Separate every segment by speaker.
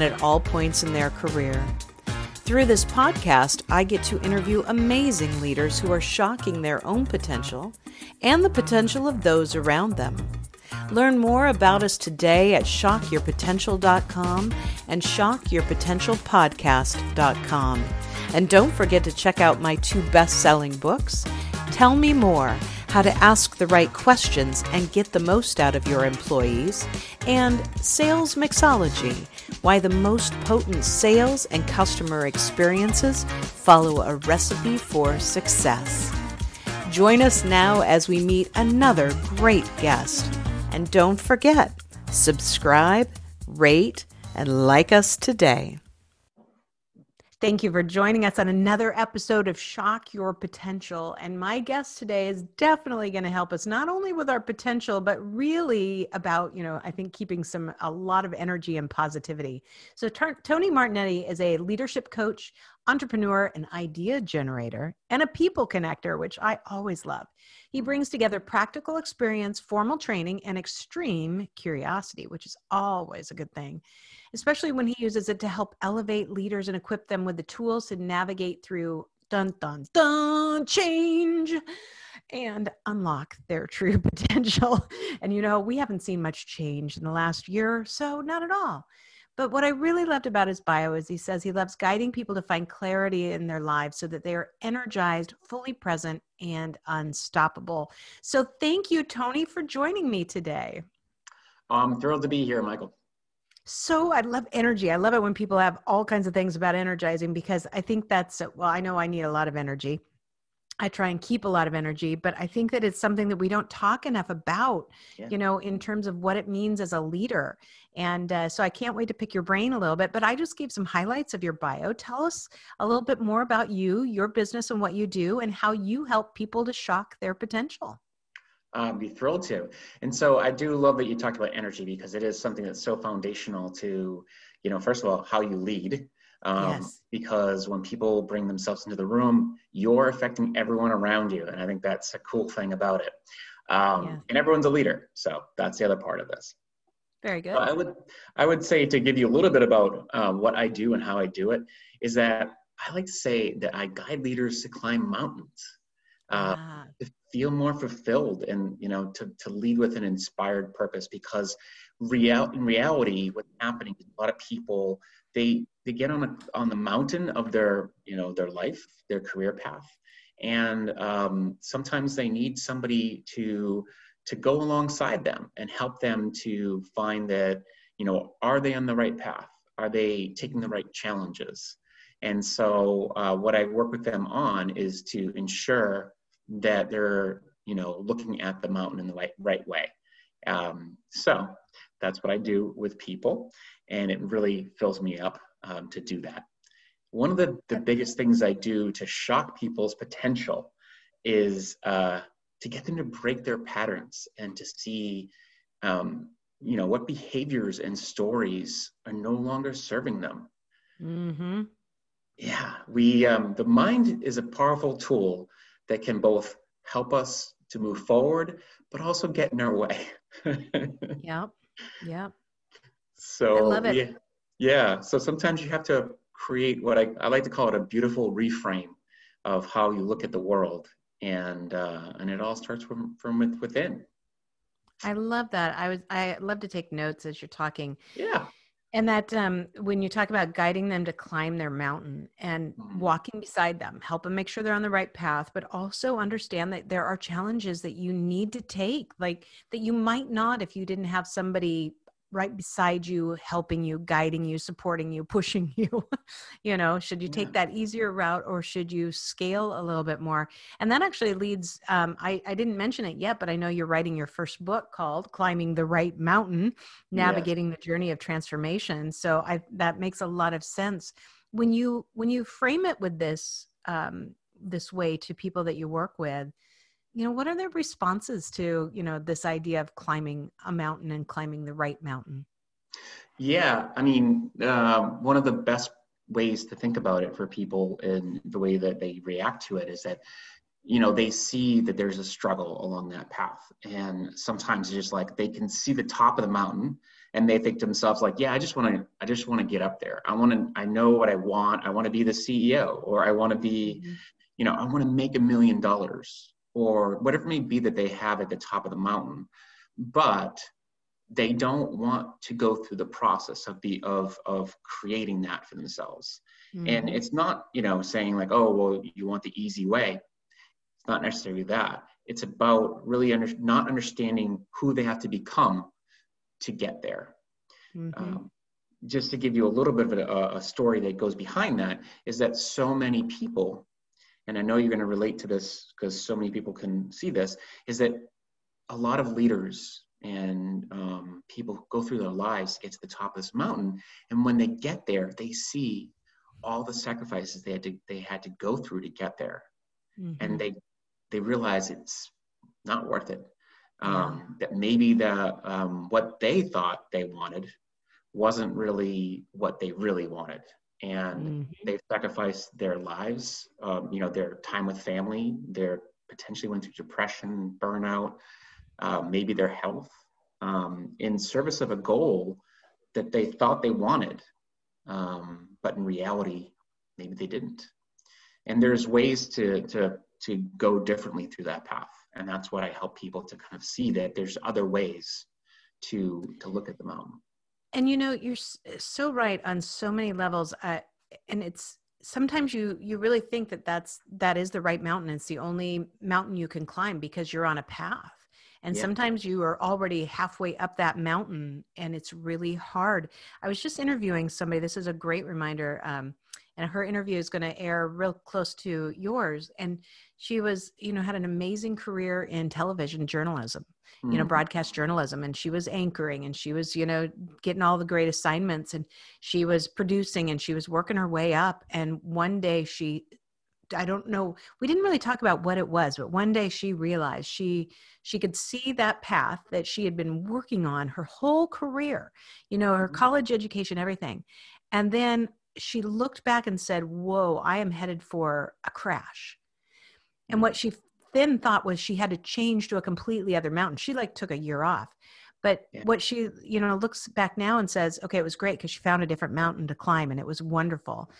Speaker 1: and at all points in their career. Through this podcast, I get to interview amazing leaders who are shocking their own potential and the potential of those around them. Learn more about us today at shockyourpotential.com and shockyourpotentialpodcast.com. And don't forget to check out my two best selling books Tell Me More How to Ask the Right Questions and Get the Most Out of Your Employees, and Sales Mixology Why the Most Potent Sales and Customer Experiences Follow a Recipe for Success. Join us now as we meet another great guest. And don't forget, subscribe, rate, and like us today. Thank you for joining us on another episode of Shock Your Potential. And my guest today is definitely going to help us not only with our potential, but really about, you know, I think keeping some, a lot of energy and positivity. So, Tony Martignetti is a leadership coach, entrepreneur, an idea generator, and a people connector, which I always love. He mm-hmm. brings together practical experience, formal training, and extreme curiosity, which is always a good thing especially when he uses it to help elevate leaders and equip them with the tools to navigate through dun dun dun change and unlock their true potential. And you know, we haven't seen much change in the last year, so not at all. But what I really loved about his bio is he says he loves guiding people to find clarity in their lives so that they are energized, fully present, and unstoppable. So thank you, Tony, for joining me today.
Speaker 2: I'm thrilled to be here, Michael
Speaker 1: so I love energy. I love it when people have all kinds of things about energizing because I think that's well, I know I need a lot of energy. I try and keep a lot of energy, but I think that it's something that we don't talk enough about, yeah. you know, in terms of what it means as a leader. And uh, so I can't wait to pick your brain a little bit, but I just gave some highlights of your bio. Tell us a little bit more about you, your business, and what you do, and how you help people to shock their potential
Speaker 2: um, be thrilled to. And so I do love that you talked about energy because it is something that's so foundational to, you know, first of all, how you lead. Um, yes. Because when people bring themselves into the room, you're affecting everyone around you. And I think that's a cool thing about it. Um, yeah. And everyone's a leader. So that's the other part of this.
Speaker 1: Very good.
Speaker 2: I would, I would say to give you a little bit about um, what I do and how I do it is that I like to say that I guide leaders to climb mountains. Uh, ah. to feel more fulfilled and you know to, to lead with an inspired purpose because real in reality what's happening is a lot of people they they get on the on the mountain of their you know their life their career path. And um, sometimes they need somebody to to go alongside them and help them to find that you know are they on the right path? Are they taking the right challenges? And so uh, what i work with them on is to ensure that they're you know looking at the mountain in the right, right way. Um, so that's what i do with people and it really fills me up um, to do that. One of the, the biggest things i do to shock people's potential is uh, to get them to break their patterns and to see um, you know what behaviors and stories are no longer serving them. Mm-hmm. yeah we um, the mind is a powerful tool that can both help us to move forward, but also get in our way.
Speaker 1: yep. Yep.
Speaker 2: So I love it. Yeah, yeah. So sometimes you have to create what I, I like to call it a beautiful reframe of how you look at the world. And uh, and it all starts from from within.
Speaker 1: I love that. I was I love to take notes as you're talking.
Speaker 2: Yeah
Speaker 1: and that um, when you talk about guiding them to climb their mountain and mm-hmm. walking beside them help them make sure they're on the right path but also understand that there are challenges that you need to take like that you might not if you didn't have somebody right beside you helping you guiding you supporting you pushing you you know should you take yeah. that easier route or should you scale a little bit more? And that actually leads um, I, I didn't mention it yet but i know you're writing your first book called climbing the right mountain navigating the journey of transformation. So i that makes a lot of sense. When you when you frame it with this um, this way to people that you work with you know what are their responses to you know this idea of climbing a mountain and climbing the right mountain?
Speaker 2: Yeah i mean uh, one of the best ways to think about it for people and the way that they react to it is that you know they see that there's a struggle along that path. And sometimes it's just like they can see the top of the mountain and they think to themselves like yeah i just want to i just want to get up there. I want to i know what i want. I want to be the ceo or i want to be mm-hmm. you know i want to make a million dollars or whatever it may be that they have at the top of the mountain but they don't want to go through the process of the of of creating that for themselves mm-hmm. and it's not you know saying like oh well you want the easy way it's not necessarily that it's about really under, not understanding who they have to become to get there mm-hmm. um, just to give you a little bit of a, a story that goes behind that is that so many people and i know you're going to relate to this because so many people can see this is that a lot of leaders and um, people go through their lives to get to the top of this mountain and when they get there they see all the sacrifices they had to they had to go through to get there mm-hmm. and they they realize it's not worth it um, yeah. that maybe the um, what they thought they wanted wasn't really what they really wanted and mm-hmm. they sacrificed their lives um, you know their time with family their potentially went through depression burnout uh, maybe their health, um, in service of a goal that they thought they wanted, um, but in reality, maybe they didn't. And there's ways to, to, to go differently through that path. And that's what I help people to kind of see that there's other ways to, to look at the mountain.
Speaker 1: And you know, you're so right on so many levels. Uh, and it's sometimes you you really think that that's that is the right mountain it's the only mountain you can climb because you're on a path and yeah. sometimes you are already halfway up that mountain and it's really hard. I was just interviewing somebody. This is a great reminder. Um, and her interview is going to air real close to yours. And she was, you know, had an amazing career in television journalism, mm-hmm. you know, mm-hmm. broadcast journalism. And she was anchoring and she was, you know, getting all the great assignments and she was producing and she was working her way up. And one day she I don't know. We didn't really talk about what it was, but one day she realized she she could see that path that she had been working on her whole career, you know, her mm-hmm. college education, everything. And then she looked back and said, "Whoa, I am headed for a crash." And what she then thought was she had to change to a completely other mountain. She like took a year off. But yeah. what she, you know, looks back now and says, "Okay, it was great because she found a different mountain to climb and it was wonderful."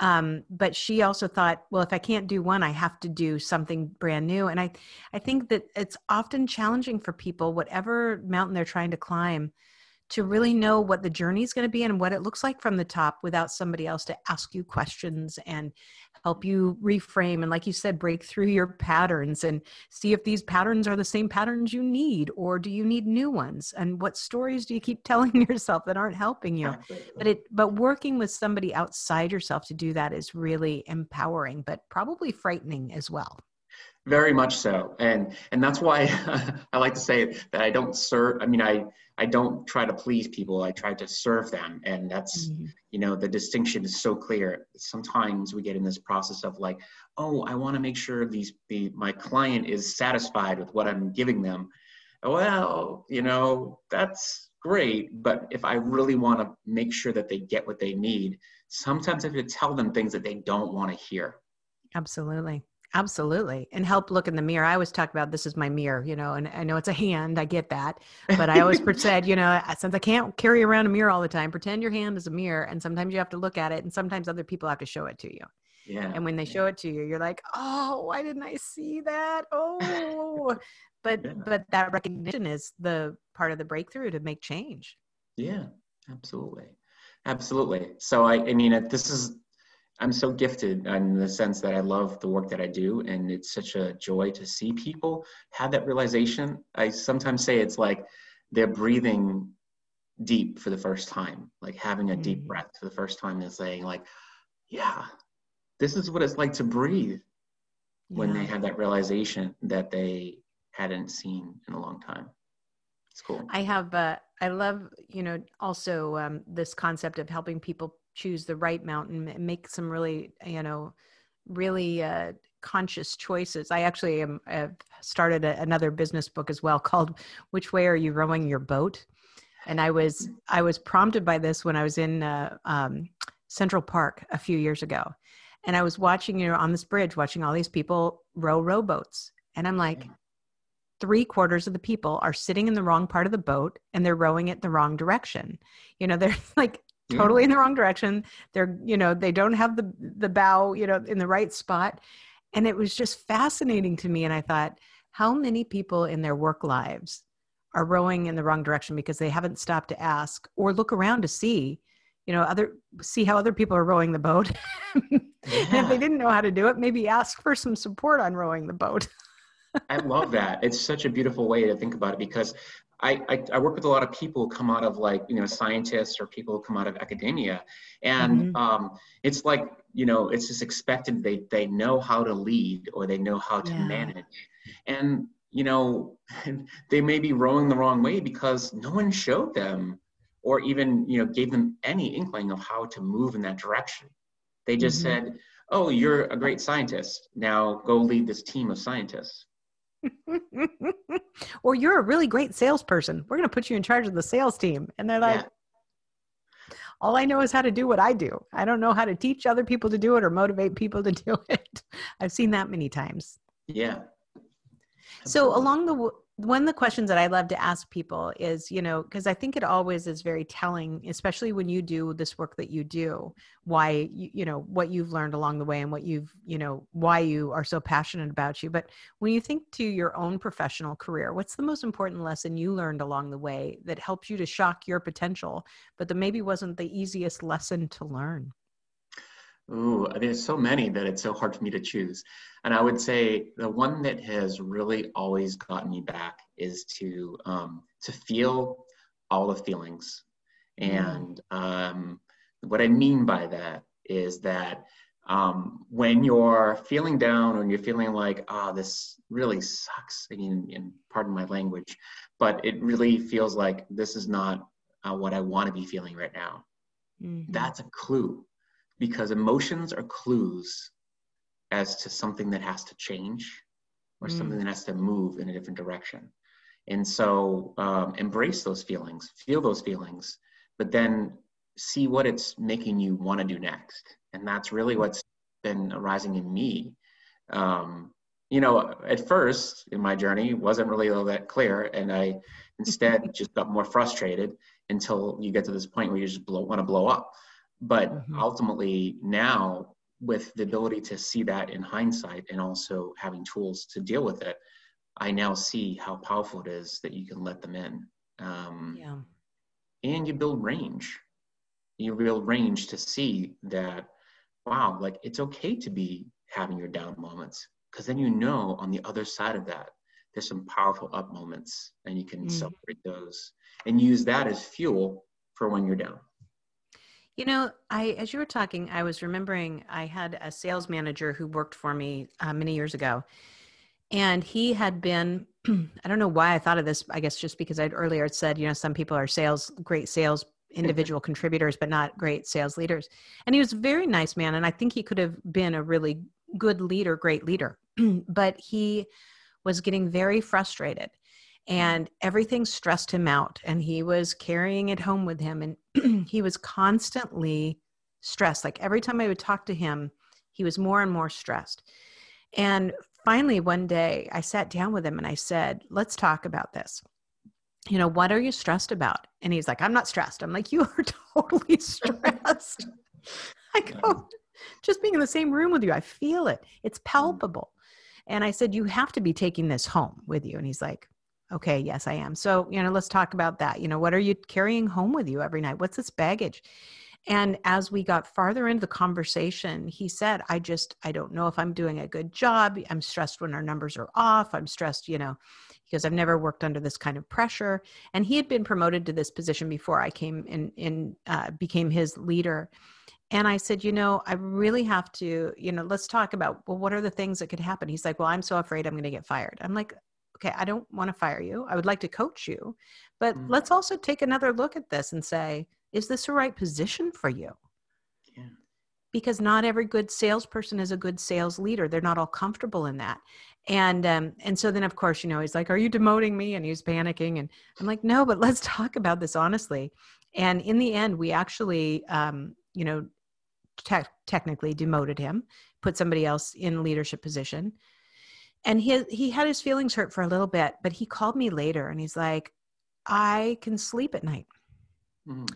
Speaker 1: Um, but she also thought well if i can't do one i have to do something brand new. And i i think that it's often challenging for people whatever mountain they're trying to climb to really know what the journey is going to be and what it looks like from the top without somebody else to ask you questions and help you reframe and like you said break through your patterns and see if these patterns are the same patterns you need or do you need new ones? And what stories do you keep telling yourself that aren't helping you? But it but working with somebody outside yourself to do that is really empowering but probably frightening as well
Speaker 2: very much so. And and that's why i like to say that i don't serve i mean i i don't try to please people. I try to serve them. And that's mm-hmm. you know the distinction is so clear. Sometimes we get in this process of like oh i want to make sure these the my client is satisfied with what i'm giving them. Well you know that's great. But if i really want to make sure that they get what they need sometimes i have to tell them things that they don't want to hear.
Speaker 1: Absolutely Absolutely. And help look in the mirror. I always talk about this is my mirror, you know, and I know it's a hand. I get that. But I always said, you know, since I can't carry around a mirror all the time, pretend your hand is a mirror. And sometimes you have to look at it. And sometimes other people have to show it to you. Yeah. And when they show it to you, you're like, oh, why didn't I see that? Oh, but yeah. but that recognition is the part of the breakthrough to make change.
Speaker 2: Yeah, absolutely. Absolutely. So I, I mean, uh, this is I'm so gifted in the sense that I love the work that I do, and it's such a joy to see people have that realization. I sometimes say it's like they're breathing deep for the first time, like having a deep mm-hmm. breath for the first time and saying, like, yeah, this is what it's like to breathe when yeah. they have that realization that they hadn't seen in a long time. It's cool.
Speaker 1: I have, uh, I love, you know, also um, this concept of helping people choose the right mountain and make some really you know really uh, conscious choices. I actually am have started a, another business book as well called which way are you rowing your boat? And i was i was prompted by this when i was in uh, um, central park a few years ago. And i was watching you know on this bridge watching all these people row rowboats. And i'm like three quarters of the people are sitting in the wrong part of the boat and they're rowing it the wrong direction. You know, they're like totally in the wrong direction. They're, you know, they don't have the the bow, you know, in the right spot. And it was just fascinating to me. And I thought, how many people in their work lives are rowing in the wrong direction because they haven't stopped to ask or look around to see, you know, other see how other people are rowing the boat. yeah. and if they didn't know how to do it, maybe ask for some support on rowing the boat.
Speaker 2: I love that. It's such a beautiful way to think about it because I, I, I, work with a lot of people who come out of like, you know, scientists or people who come out of academia. And mm-hmm. um, it's like, you know, it's just expected they, they know how to lead or they know how to yeah. manage. And, you know, they may be rowing the wrong way because no one showed them or even, you know, gave them any inkling of how to move in that direction. They just mm-hmm. said, oh, you're a great scientist. Now go lead this team of scientists.
Speaker 1: or you're a really great salesperson. We're going to put you in charge of the sales team. And they're like, yeah. all I know is how to do what I do. I don't know how to teach other people to do it or motivate people to do it. I've seen that many times.
Speaker 2: Yeah.
Speaker 1: So along the one of the questions that I love to ask people is, you know, because I think it always is very telling, especially when you do this work that you do, why, you, you know, what you've learned along the way and what you've, you know, why you are so passionate about you. But when you think to your own professional career, what's the most important lesson you learned along the way that helps you to shock your potential, but that maybe wasn't the easiest lesson to learn?
Speaker 2: Ooh, there's so many that it's so hard for me to choose. And I would say the one that has really always gotten me back is to um, to feel all the feelings. Mm. And um, what I mean by that is that um, when you're feeling down or you're feeling like, ah, oh, this really sucks, I mean, and pardon my language, but it really feels like this is not uh, what I want to be feeling right now. Mm-hmm. That's a clue because emotions are clues as to something that has to change or mm. something that has to move in a different direction. And so um, embrace those feelings, feel those feelings, but then see what it's making you want to do next. And that's really what's been arising in me. Um, you know, at first in my journey, wasn't really all that clear. And I instead just got more frustrated until you get to this point where you just blow, want to blow up. But mm-hmm. ultimately, now with the ability to see that in hindsight and also having tools to deal with it, I now see how powerful it is that you can let them in. Um, yeah. And you build range. You build range to see that, wow, like it's okay to be having your down moments because then you know on the other side of that, there's some powerful up moments and you can mm. celebrate those and use that as fuel for when you're down.
Speaker 1: You know, I as you were talking, I was remembering I had a sales manager who worked for me uh, many years ago, and he had been. I don't know why I thought of this. I guess just because I'd earlier said, you know, some people are sales, great sales individual contributors, but not great sales leaders. And he was a very nice man, and I think he could have been a really good leader, great leader. but he was getting very frustrated and everything stressed him out and he was carrying it home with him and he was constantly stressed. Like every time i would talk to him he was more and more stressed. And finally one day i sat down with him and i said let's talk about this. You know what are you stressed about? And he's like i'm not stressed. I'm like you are totally stressed. I go just being in the same room with you i feel it. It's mm-hmm. palpable. And i said you have to be taking this home with you. And he's like Okay, yes, I am. So, you know, let's talk about that. You know, what are you carrying home with you every night? What's this baggage? And as we got farther into the conversation, he said, I just, I don't know if I'm doing a good job. I'm stressed when our numbers are off. I'm stressed, you know, because I've never worked under this kind of pressure. And he had been promoted to this position before I came in, in uh, became his leader. And I said, you know, I really have to, you know, let's talk about, well, what are the things that could happen? He's like, well, I'm so afraid I'm going to get fired. I'm like, okay, I don't want to fire you. I would like to coach you, but mm let's also take another look at this and say, is this the right position for you? because not every good salesperson is a good sales leader. They're not all comfortable in that. And um, and so then of course, you know, he's like, Are you demoting me? And he's panicking. And I'm like, No, but let's talk about this honestly. And in the end, we actually um, you know, te- technically demoted him, put somebody else in leadership position. And he he had his feelings hurt for a little bit, but he called me later and he's like, I can sleep at night. Mm-hmm.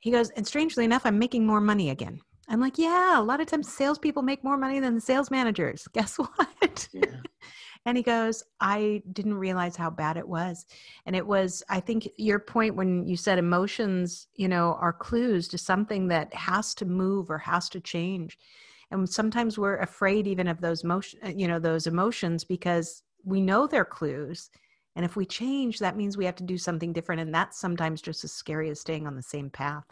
Speaker 1: He goes, and strangely enough, I'm making more money again. I'm like, yeah, a lot of times salespeople make more money than the sales managers. Guess what? Yeah. and he goes, I didn't realize how bad it was. And it was, I think your point when you said emotions, you know, are clues to something that has to move or has to change. And sometimes we're afraid even of those motion, you know, those emotions because we know they're clues. And if we change, that means we have to do something different. And that's sometimes just as scary as staying on the same path.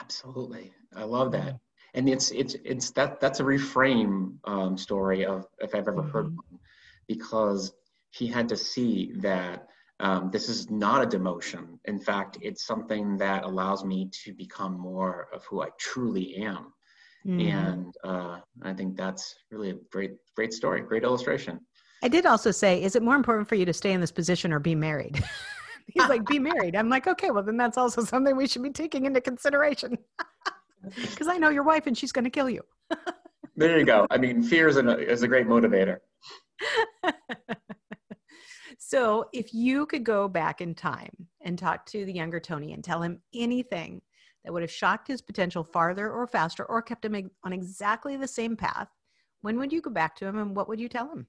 Speaker 2: Absolutely. I love that and it's it's it's that that's a reframe um, story of if I've ever heard mm-hmm. one, because he had to see that um, this is not a demotion. In fact, it's something that allows me to become more of who I truly am. Mm. And uh, I think that's really a great, great story, great illustration.
Speaker 1: I did also say, is it more important for you to stay in this position or be married? He's like, be married. I'm like, okay, well, then that's also something we should be taking into consideration. because I know your wife and she's going to kill you.
Speaker 2: there you go. I mean, fear is, an, is a great motivator.
Speaker 1: so, if you could go back in time and talk to the younger Tony and tell him anything that would have shocked his potential farther or faster or kept him on exactly the same path, when would you go back to him and what would you tell him?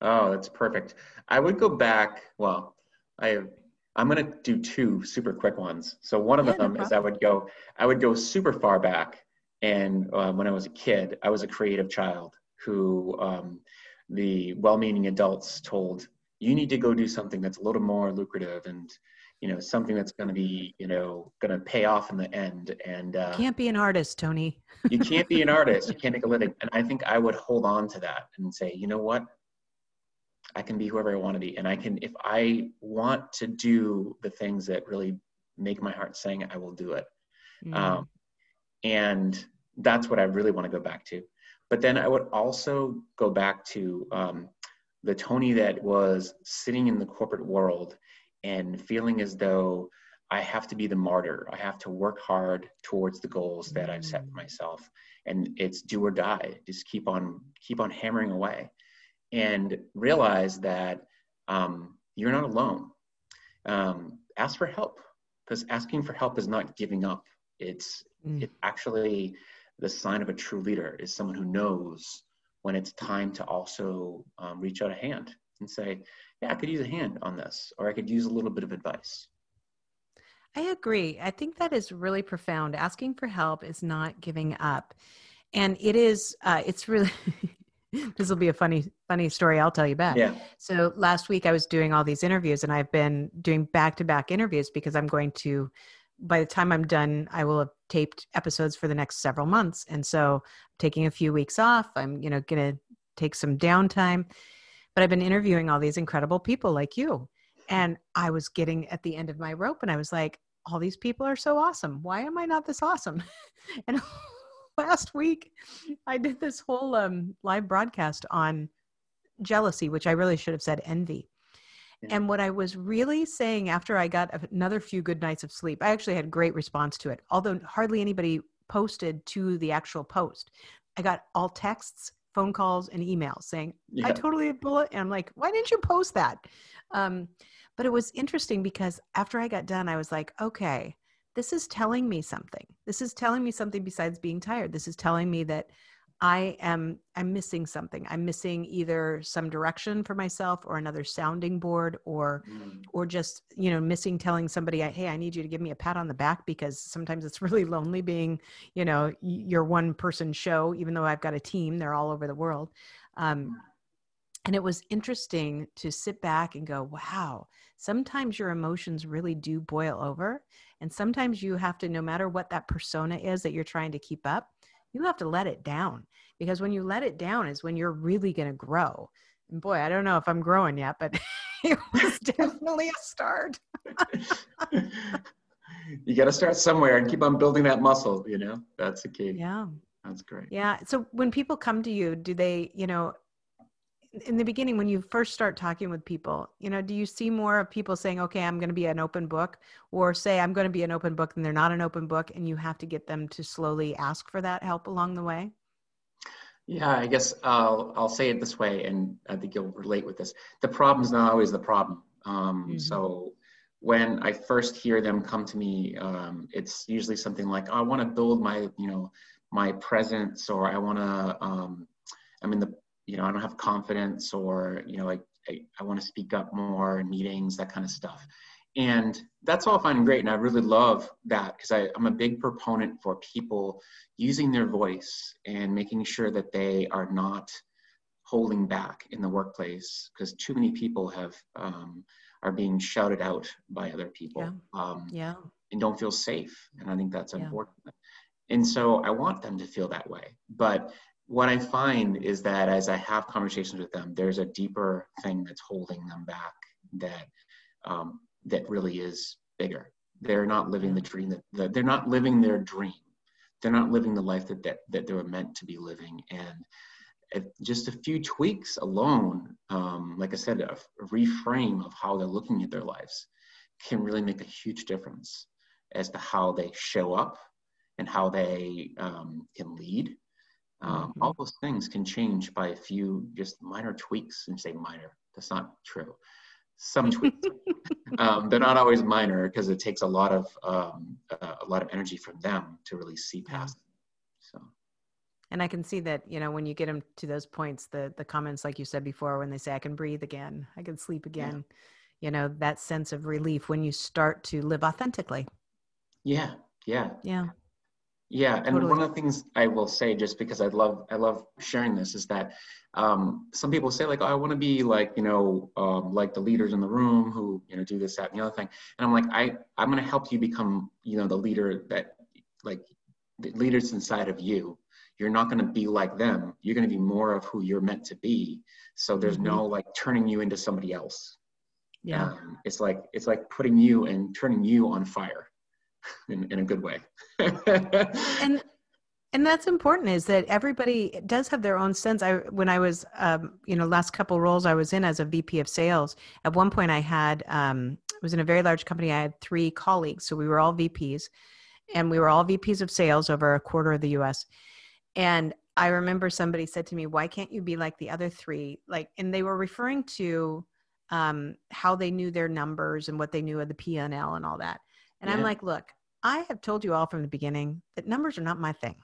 Speaker 2: Oh, that's perfect. I would go back. Well, I I'm going to do two super quick ones. So one of yeah, them no is I would go, I would go super far back. And uh, when I was a kid, I was a creative child who um, the well-meaning adults told, you need to go do something that's a little more lucrative and, you know, something that's going to be, you know, going to pay off in the end. And
Speaker 1: uh, can't be an artist, Tony.
Speaker 2: you can't be an artist. You can't make a living. And I think I would hold on to that and say, you know what? I can be whoever I want to be. And I can, if I want to do the things that really make my heart sing, I will do it. Mm. Um, and that's what I really want to go back to. But then I would also go back to um, the Tony that was sitting in the corporate world and feeling as though I have to be the martyr. I have to work hard towards the goals that I've set for mm. myself. And it's do or die. Just keep on keep on hammering away and realize that um, you're not alone. Um, ask for help because asking for help is not giving up. It's mm. it's actually the sign of a true leader is someone who knows when it's time to also um, reach out a hand and say, "Yeah, I could use a hand on this, or I could use a little bit of advice."
Speaker 1: I agree. I think that is really profound. Asking for help is not giving up, and it is. Uh, it's really. this will be a funny funny story i'll tell you back
Speaker 2: yeah.
Speaker 1: so last week i was doing all these interviews and i've been doing back to back interviews because i'm going to by the time i'm done i will have taped episodes for the next several months and so I'm taking a few weeks off i'm you know gonna take some downtime but i've been interviewing all these incredible people like you and i was getting at the end of my rope and i was like all these people are so awesome why am i not this awesome and last week I did this whole um, live broadcast on jealousy, which I really should have said envy. Yeah. And what I was really saying after I got another few good nights of sleep, I actually had great response to it, although hardly anybody posted to the actual post. I got all texts, phone calls, and emails saying, yeah. I totally bullet. And I'm like, why didn't you post that? Um, but it was interesting because after I got done, I was like, okay, this is telling me something. This is telling me something besides being tired. This is telling me that I am I'm missing something. I'm missing either some direction for myself or another sounding board or mm. or just, you know, missing telling somebody, "Hey, I need you to give me a pat on the back because sometimes it's really lonely being, you know, your one person show even though I've got a team, they're all over the world." Um, and it was interesting to sit back and go, "Wow, sometimes your emotions really do boil over and sometimes you have to, no matter what that persona is that you're trying to keep up, you have to let it down because when you let it down is when you're really going to grow. And boy, I don't know if I'm growing yet, but it was definitely a start.
Speaker 2: you got to start somewhere and keep on building that muscle, you know, that's the key.
Speaker 1: Yeah.
Speaker 2: That's great.
Speaker 1: Yeah. So when people come to you, do they, you know, in the beginning when you first start talking with people you know do you see more of people saying okay i'm going to be an open book or say i'm going to be an open book and they're not an open book and you have to get them to slowly ask for that help along the way?
Speaker 2: Yeah i guess i'll i'll say it this way and i think you'll relate with this. The problem is not always the problem. Um, mm-hmm. so when i first hear them come to me um, it's usually something like oh, i want to build my you know my presence or i want to um, i'm in the you know, I don't have confidence or, you know, I, I, I want to speak up more in meetings, that kind of stuff. And that's all fine and great. And I really love that because I'm a big proponent for people using their voice and making sure that they are not holding back in the workplace because too many people have um, are being shouted out by other people
Speaker 1: yeah. Um, yeah.
Speaker 2: and don't feel safe. And I think that's yeah. important. And so I want them to feel that way. But what I find is that as I have conversations with them, there's a deeper thing that's holding them back that um, that really is bigger. They're not living the dream that, they're not living their dream. They're not living the life that that, that they were meant to be living. And just a few tweaks alone, um, like I said, a, a reframe of how they're looking at their lives can really make a huge difference as to how they show up and how they um, can lead um, mm-hmm. All those things can change by a few just minor tweaks. And say minor, that's not true. Some tweaks. um, they're not always minor because it takes a lot of um, uh, a lot of energy from them to really see past. So.
Speaker 1: And I can see that you know when you get them to those points, the the comments like you said before, when they say I can breathe again, I can sleep again. Yeah. You know that sense of relief when you start to live authentically.
Speaker 2: Yeah, yeah,
Speaker 1: yeah.
Speaker 2: Yeah, and totally. one of the things I will say, just because I love I love sharing this, is that um, some people say like, oh, I want to be like you know um, like the leaders in the room who you know do this that and the other thing, and I'm like I I'm going to help you become you know the leader that like the leaders inside of you. You're not going to be like them. You're going to be more of who you're meant to be. So there's mm-hmm. no like turning you into somebody else.
Speaker 1: Yeah, um,
Speaker 2: it's like it's like putting you and turning you on fire in, in a good way.
Speaker 1: and and that's important is that everybody does have their own sense. I when i was um, you know last couple roles i was in as a vp of sales at one point i had um, I was in a very large company. I had three colleagues so we were all vps and we were all vps of sales over a quarter of the us and i remember somebody said to me why can't you be like the other three? Like and they were referring to um, how they knew their numbers and what they knew of the p&l and all that and yeah. I'm like, look, I have told you all from the beginning that numbers are not my thing.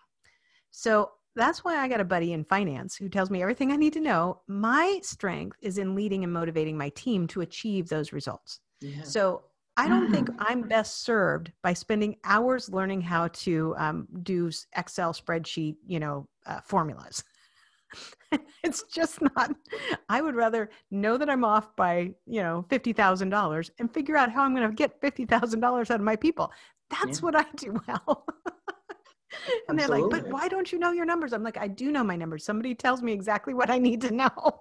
Speaker 1: So that's why I got a buddy in finance who tells me everything I need to know. My strength is in leading and motivating my team to achieve those results. Yeah. So I don't think I'm best served by spending hours learning how to um, do Excel spreadsheet, you know, uh, formulas. it's just not i would rather know that i'm off by you know $50000 and figure out how i'm going to get $50000 out of my people. That's yeah. what i do well. And they're like but why don't you know your numbers? I'm like i do know my numbers. Somebody tells me exactly what i need to know.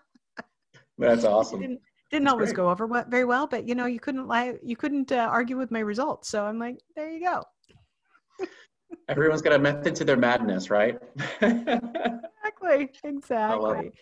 Speaker 2: That's awesome.
Speaker 1: didn't, didn't always great. go over what, very well but you know you couldn't lie you couldn't uh, argue with my results. So i'm like there you go
Speaker 2: Everyone's got a method to their madness, right?
Speaker 1: exactly. Exactly.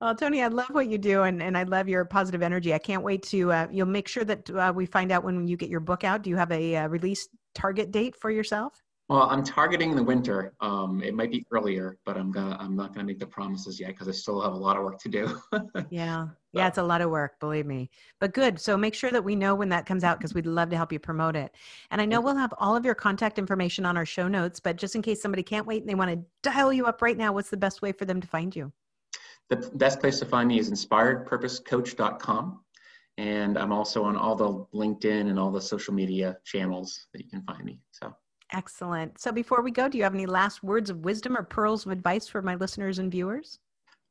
Speaker 1: Well, Tony, I love what you do, and, and I love your positive energy. I can't wait to. Uh, you'll make sure that uh, we find out when you get your book out. Do you have a uh, release target date for yourself?
Speaker 2: Well, I'm targeting the winter. Um, it might be earlier, but I'm gonna I'm not gonna make the promises yet because I still have a lot of work to do.
Speaker 1: yeah, yeah, it's a lot of work, believe me. But good. So make sure that we know when that comes out because we'd love to help you promote it. And I know we'll have all of your contact information on our show notes, but just in case somebody can't wait and they want to dial you up right now, what's the best way for them to find you?
Speaker 2: The best place to find me is inspiredpurposecoach.com. And I'm also on all the LinkedIn and all the social media channels that you can find me. So
Speaker 1: Excellent. So before we go, do you have any last words of wisdom or pearls of advice for my listeners and viewers?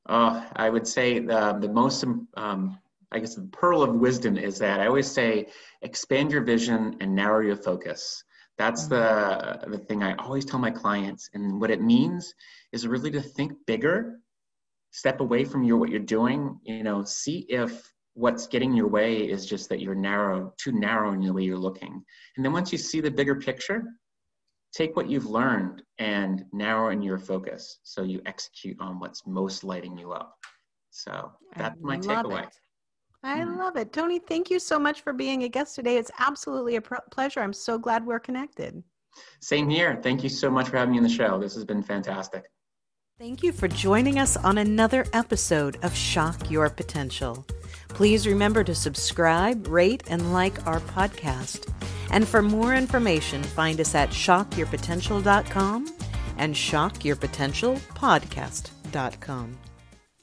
Speaker 2: Uh, I would say the, the most, um, I guess, the pearl of wisdom is that I always say expand your vision and narrow your focus. That's the, mm-hmm. the thing I always tell my clients. And what it means is really to think bigger, step away from your, what you're doing, you know, see if what's getting your way is just that you're narrow, too narrow in the way you're looking. And then once you see the bigger picture, take what you've learned and narrow in your focus so you execute on what's most lighting you up. So that's I my takeaway.
Speaker 1: It. I mm. love it. Tony, thank you so much for being a guest today. It's absolutely a pleasure. I'm so glad we're connected.
Speaker 2: Same here. Thank you so much for having me on the show. This has been fantastic.
Speaker 1: Thank you for joining us on another episode of Shock Your Potential. Please remember to subscribe, rate, and like our podcast. And for more information, find us at shockyourpotential.com and shockyourpotentialpodcast.com.